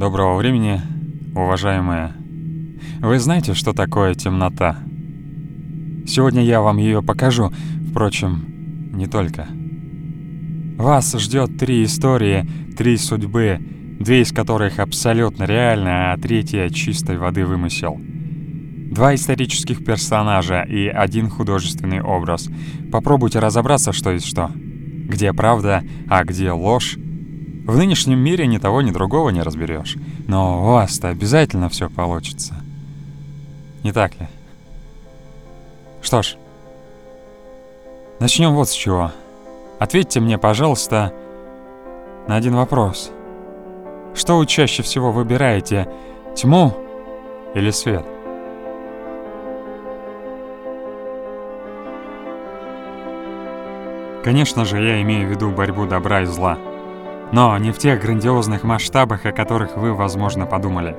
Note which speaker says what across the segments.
Speaker 1: Доброго времени, уважаемые. Вы знаете, что такое темнота? Сегодня я вам ее покажу, впрочем, не только. Вас ждет три истории, три судьбы, две из которых абсолютно реальны, а третья чистой воды вымысел. Два исторических персонажа и один художественный образ. Попробуйте разобраться, что есть что. Где правда, а где ложь. В нынешнем мире ни того, ни другого не разберешь. Но у вас-то обязательно все получится. Не так ли? Что ж, начнем вот с чего. Ответьте мне, пожалуйста, на один вопрос. Что вы чаще всего выбираете, тьму или свет? Конечно же, я имею в виду борьбу добра и зла. Но не в тех грандиозных масштабах, о которых вы, возможно, подумали.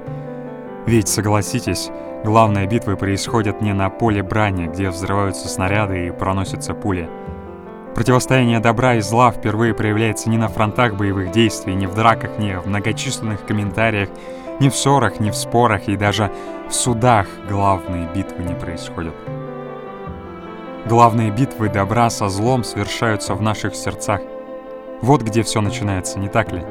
Speaker 1: Ведь, согласитесь, главные битвы происходят не на поле брани, где взрываются снаряды и проносятся пули. Противостояние добра и зла впервые проявляется не на фронтах боевых действий, не в драках, не в многочисленных комментариях, не в ссорах, не в спорах и даже в судах главные битвы не происходят. Главные битвы добра со злом совершаются в наших сердцах. Вот где все начинается, не так ли?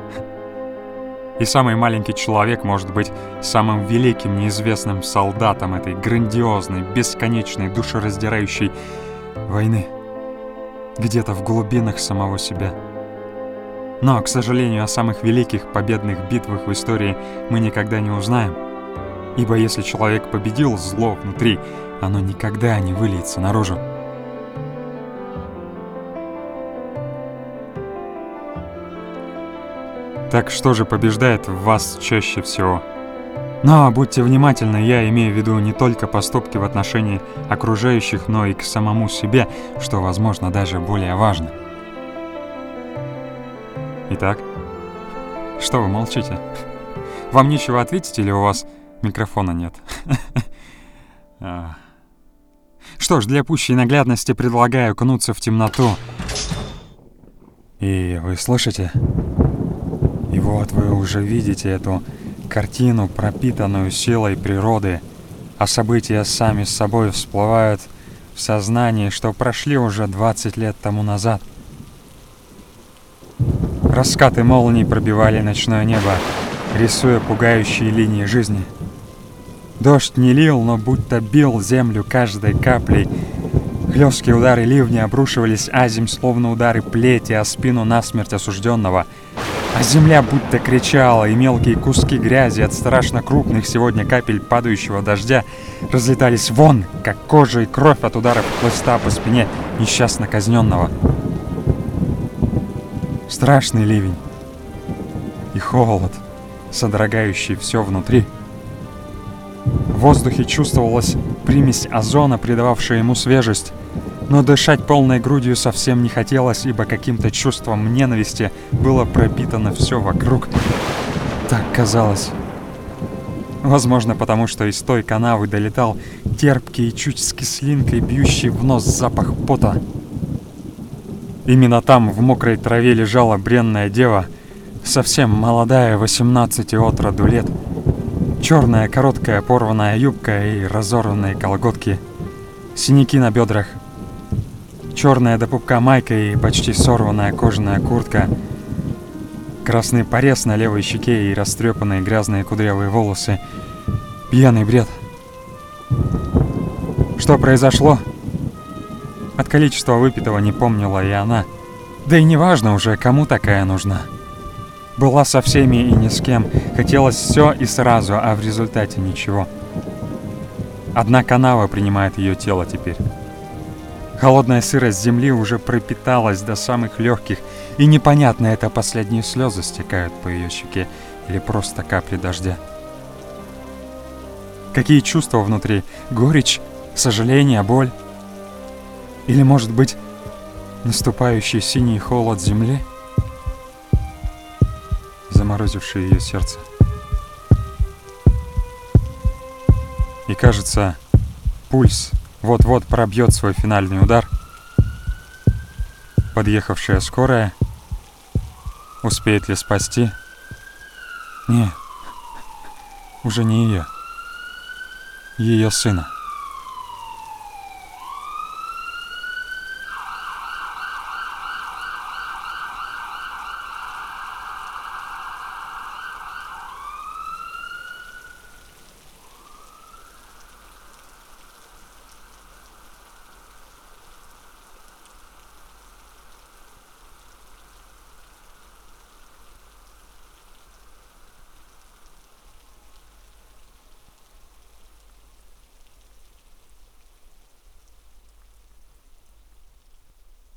Speaker 1: И самый маленький человек может быть самым великим неизвестным солдатом этой грандиозной, бесконечной, душераздирающей войны. Где-то в глубинах самого себя. Но, к сожалению, о самых великих победных битвах в истории мы никогда не узнаем. Ибо если человек победил зло внутри, оно никогда не выльется наружу. Так что же побеждает в вас чаще всего? Но будьте внимательны, я имею в виду не только поступки в отношении окружающих, но и к самому себе, что, возможно, даже более важно. Итак, что вы молчите? Вам нечего ответить или у вас микрофона нет? А. Что ж, для пущей наглядности предлагаю кнуться в темноту. И вы слышите? И вот вы уже видите эту картину, пропитанную силой природы, а события сами с собой всплывают в сознании, что прошли уже 20 лет тому назад. Раскаты молний пробивали ночное небо, рисуя пугающие линии жизни. Дождь не лил, но будто бил землю каждой каплей. Хлесткие удары ливня обрушивались азим, словно удары плети о спину насмерть осужденного — а земля будто кричала, и мелкие куски грязи от страшно крупных сегодня капель падающего дождя разлетались вон, как кожа и кровь от ударов хлыста по спине несчастно казненного. Страшный ливень и холод, содрогающий все внутри. В воздухе чувствовалась примесь озона, придававшая ему свежесть, но дышать полной грудью совсем не хотелось, ибо каким-то чувством ненависти было пропитано все вокруг. Так казалось. Возможно, потому что из той канавы долетал терпкий и чуть с кислинкой бьющий в нос запах пота. Именно там, в мокрой траве, лежала бренная дева, совсем молодая, 18 от роду лет. Черная короткая порванная юбка и разорванные колготки. Синяки на бедрах, черная до пупка майка и почти сорванная кожаная куртка, красный порез на левой щеке и растрепанные грязные кудрявые волосы. Пьяный бред. Что произошло? От количества выпитого не помнила и она. Да и неважно уже, кому такая нужна. Была со всеми и ни с кем. Хотелось все и сразу, а в результате ничего. Одна канава принимает ее тело теперь. Холодная сырость земли уже пропиталась до самых легких, и непонятно, это последние слезы стекают по ее щеке или просто капли дождя. Какие чувства внутри? Горечь, сожаление, боль? Или, может быть, наступающий синий холод земли, заморозивший ее сердце? И кажется, пульс вот-вот пробьет свой финальный удар. Подъехавшая скорая успеет ли спасти? Нет, уже не ее, ее сына.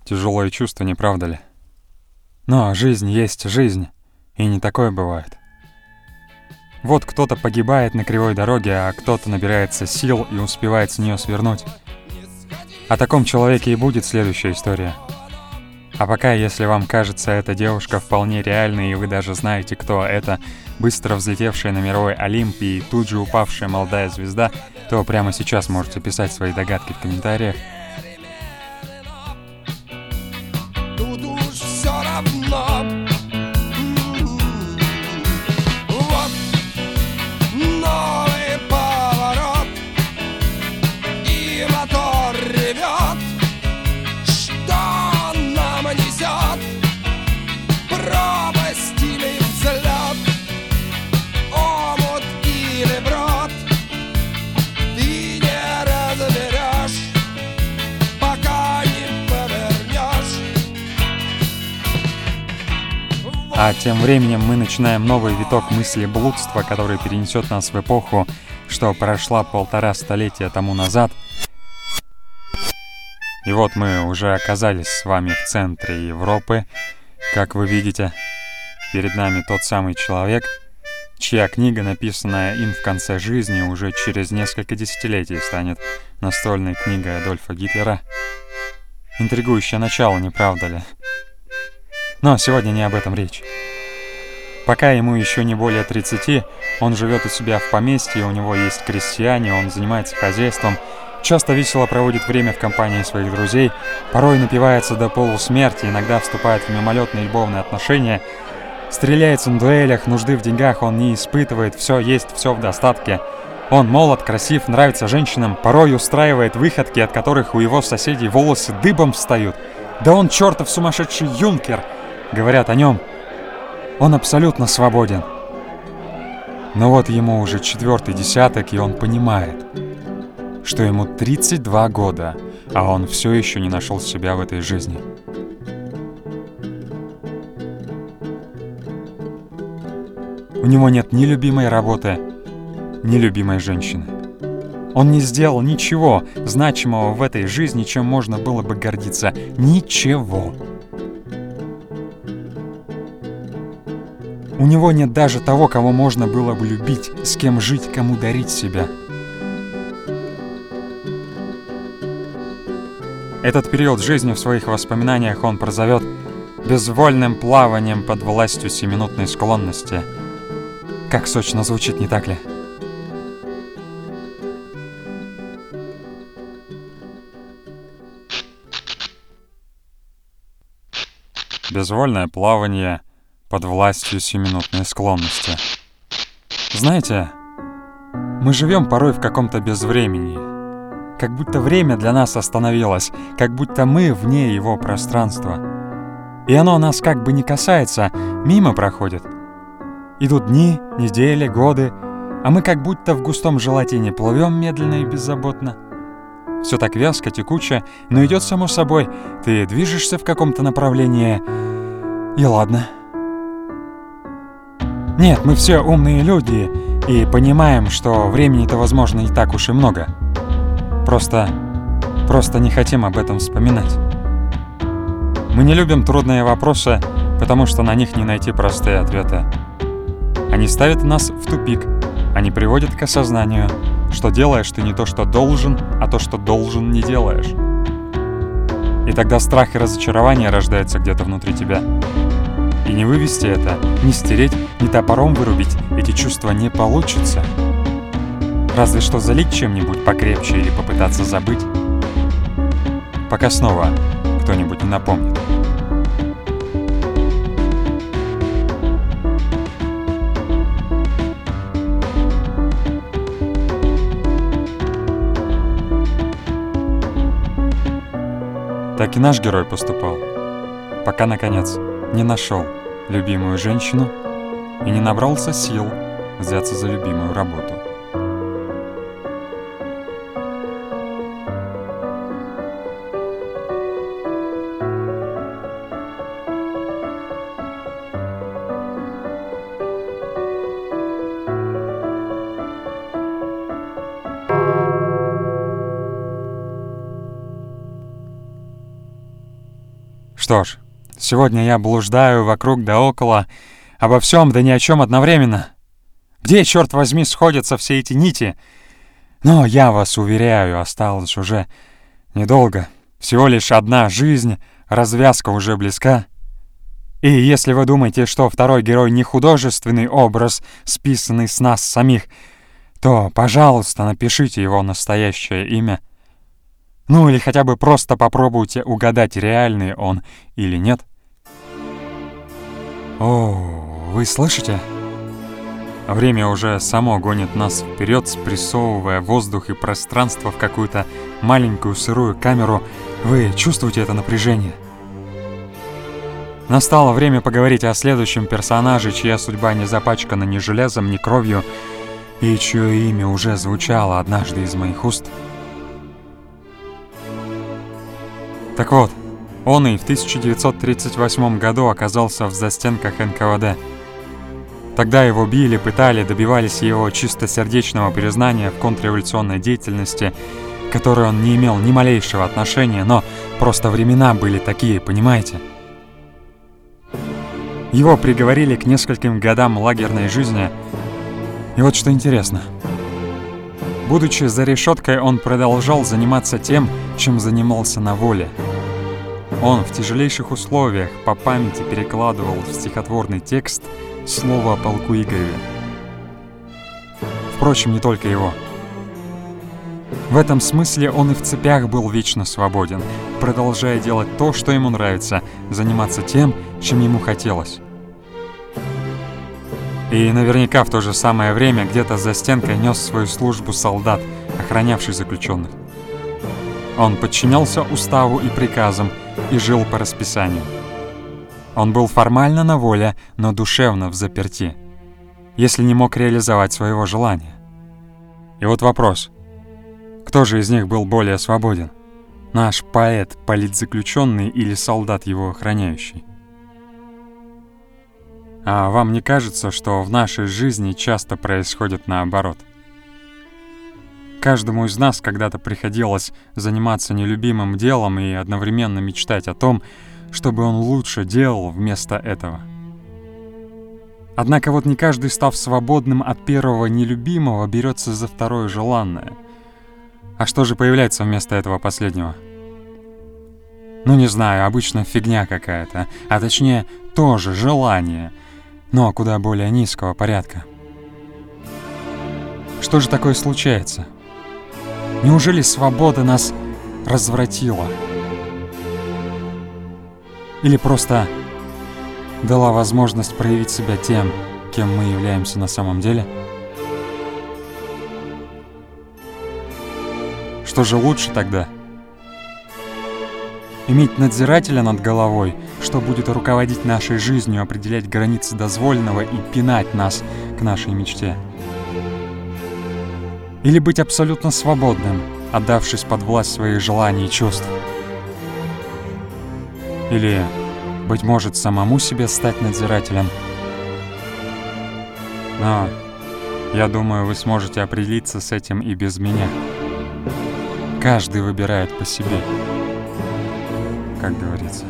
Speaker 1: Тяжелое чувство, не правда ли? Но жизнь есть жизнь, и не такое бывает. Вот кто-то погибает на кривой дороге, а кто-то набирается сил и успевает с нее свернуть. О таком человеке и будет следующая история. А пока, если вам кажется эта девушка вполне реальной, и вы даже знаете, кто это, быстро взлетевшая на мировой Олимп и тут же упавшая молодая звезда, то прямо сейчас можете писать свои догадки в комментариях, А тем временем мы начинаем новый виток мысли блудства, который перенесет нас в эпоху, что прошла полтора столетия тому назад. И вот мы уже оказались с вами в центре Европы. Как вы видите, перед нами тот самый человек, чья книга, написанная им в конце жизни, уже через несколько десятилетий станет настольной книгой Адольфа Гитлера. Интригующее начало, не правда ли? Но сегодня не об этом речь. Пока ему еще не более 30, он живет у себя в поместье, у него есть крестьяне, он занимается хозяйством, часто весело проводит время в компании своих друзей, порой напивается до полусмерти, иногда вступает в мимолетные любовные отношения, стреляется на дуэлях, нужды в деньгах он не испытывает, все есть, все в достатке. Он молод, красив, нравится женщинам, порой устраивает выходки, от которых у его соседей волосы дыбом встают. Да он чертов сумасшедший юнкер — говорят о нем, он абсолютно свободен. Но вот ему уже четвертый десяток, и он понимает, что ему 32 года, а он все еще не нашел себя в этой жизни. У него нет ни любимой работы, ни любимой женщины. Он не сделал ничего значимого в этой жизни, чем можно было бы гордиться. Ничего. У него нет даже того, кого можно было бы любить, с кем жить, кому дарить себя. Этот период жизни в своих воспоминаниях он прозовет безвольным плаванием под властью семинутной склонности. Как сочно звучит, не так ли? Безвольное плавание — под властью семинутной склонности. Знаете, мы живем порой в каком-то безвремени. Как будто время для нас остановилось, как будто мы вне его пространства. И оно нас как бы не касается, мимо проходит. Идут дни, недели, годы, а мы как будто в густом желатине плывем медленно и беззаботно. Все так вязко, текуче, но идет само собой. Ты движешься в каком-то направлении, и ладно — нет, мы все умные люди и понимаем, что времени-то, возможно, не так уж и много. Просто... просто не хотим об этом вспоминать. Мы не любим трудные вопросы, потому что на них не найти простые ответы. Они ставят нас в тупик, они приводят к осознанию, что делаешь ты не то, что должен, а то, что должен, не делаешь. И тогда страх и разочарование рождаются где-то внутри тебя. И не вывести это, не стереть, не топором вырубить эти чувства не получится. Разве что залить чем-нибудь покрепче или попытаться забыть. Пока снова кто-нибудь не напомнит. Так и наш герой поступал. Пока, наконец, не нашел любимую женщину и не набрался сил взяться за любимую работу. Что ж, сегодня я блуждаю вокруг да около, обо всем да ни о чем одновременно. Где, черт возьми, сходятся все эти нити? Но я вас уверяю, осталось уже недолго. Всего лишь одна жизнь, развязка уже близка. И если вы думаете, что второй герой не художественный образ, списанный с нас самих, то, пожалуйста, напишите его настоящее имя — ну или хотя бы просто попробуйте угадать, реальный он или нет. О, вы слышите? Время уже само гонит нас вперед, спрессовывая воздух и пространство в какую-то маленькую сырую камеру. Вы чувствуете это напряжение? Настало время поговорить о следующем персонаже, чья судьба не запачкана ни железом, ни кровью, и чье имя уже звучало однажды из моих уст — Так вот, он и в 1938 году оказался в застенках НКВД. Тогда его били, пытали, добивались его чистосердечного признания в контрреволюционной деятельности, к которой он не имел ни малейшего отношения, но просто времена были такие, понимаете? Его приговорили к нескольким годам лагерной жизни. И вот что интересно. Будучи за решеткой, он продолжал заниматься тем, чем занимался на воле. Он в тяжелейших условиях по памяти перекладывал в стихотворный текст слово о полку Игореве. Впрочем, не только его. В этом смысле он и в цепях был вечно свободен, продолжая делать то, что ему нравится, заниматься тем, чем ему хотелось. И наверняка в то же самое время где-то за стенкой нес свою службу солдат, охранявший заключенных. Он подчинялся уставу и приказам и жил по расписанию. Он был формально на воле, но душевно в заперти, если не мог реализовать своего желания. И вот вопрос. Кто же из них был более свободен? Наш поэт, политзаключенный или солдат его охраняющий? А вам не кажется, что в нашей жизни часто происходит наоборот? Каждому из нас когда-то приходилось заниматься нелюбимым делом и одновременно мечтать о том, чтобы он лучше делал вместо этого. Однако вот не каждый, став свободным от первого нелюбимого, берется за второе желанное. А что же появляется вместо этого последнего? Ну не знаю, обычно фигня какая-то, а точнее тоже желание, но куда более низкого порядка. Что же такое случается? Неужели свобода нас развратила? Или просто дала возможность проявить себя тем, кем мы являемся на самом деле? Что же лучше тогда? Иметь надзирателя над головой, что будет руководить нашей жизнью, определять границы дозволенного и пинать нас к нашей мечте. Или быть абсолютно свободным, отдавшись под власть своих желаний и чувств. Или, быть может, самому себе стать надзирателем. Но я думаю, вы сможете определиться с этим и без меня. Каждый выбирает по себе, как говорится.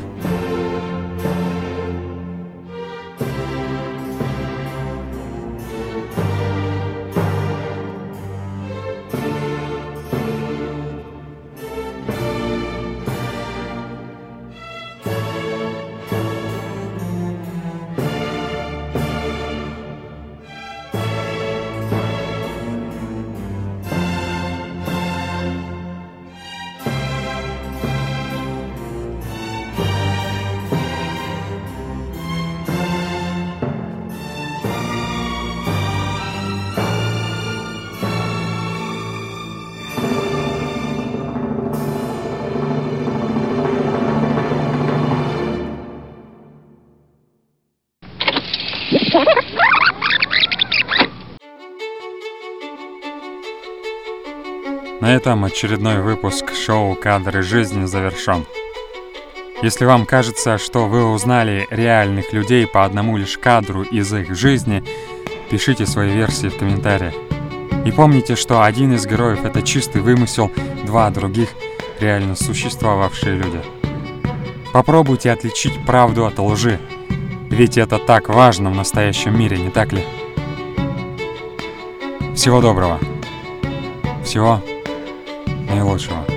Speaker 1: На этом очередной выпуск шоу «Кадры жизни» завершен. Если вам кажется, что вы узнали реальных людей по одному лишь кадру из их жизни, пишите свои версии в комментариях. И помните, что один из героев — это чистый вымысел, два других — реально существовавшие люди. Попробуйте отличить правду от лжи, ведь это так важно в настоящем мире, не так ли? Всего доброго. Всего 哎，我说。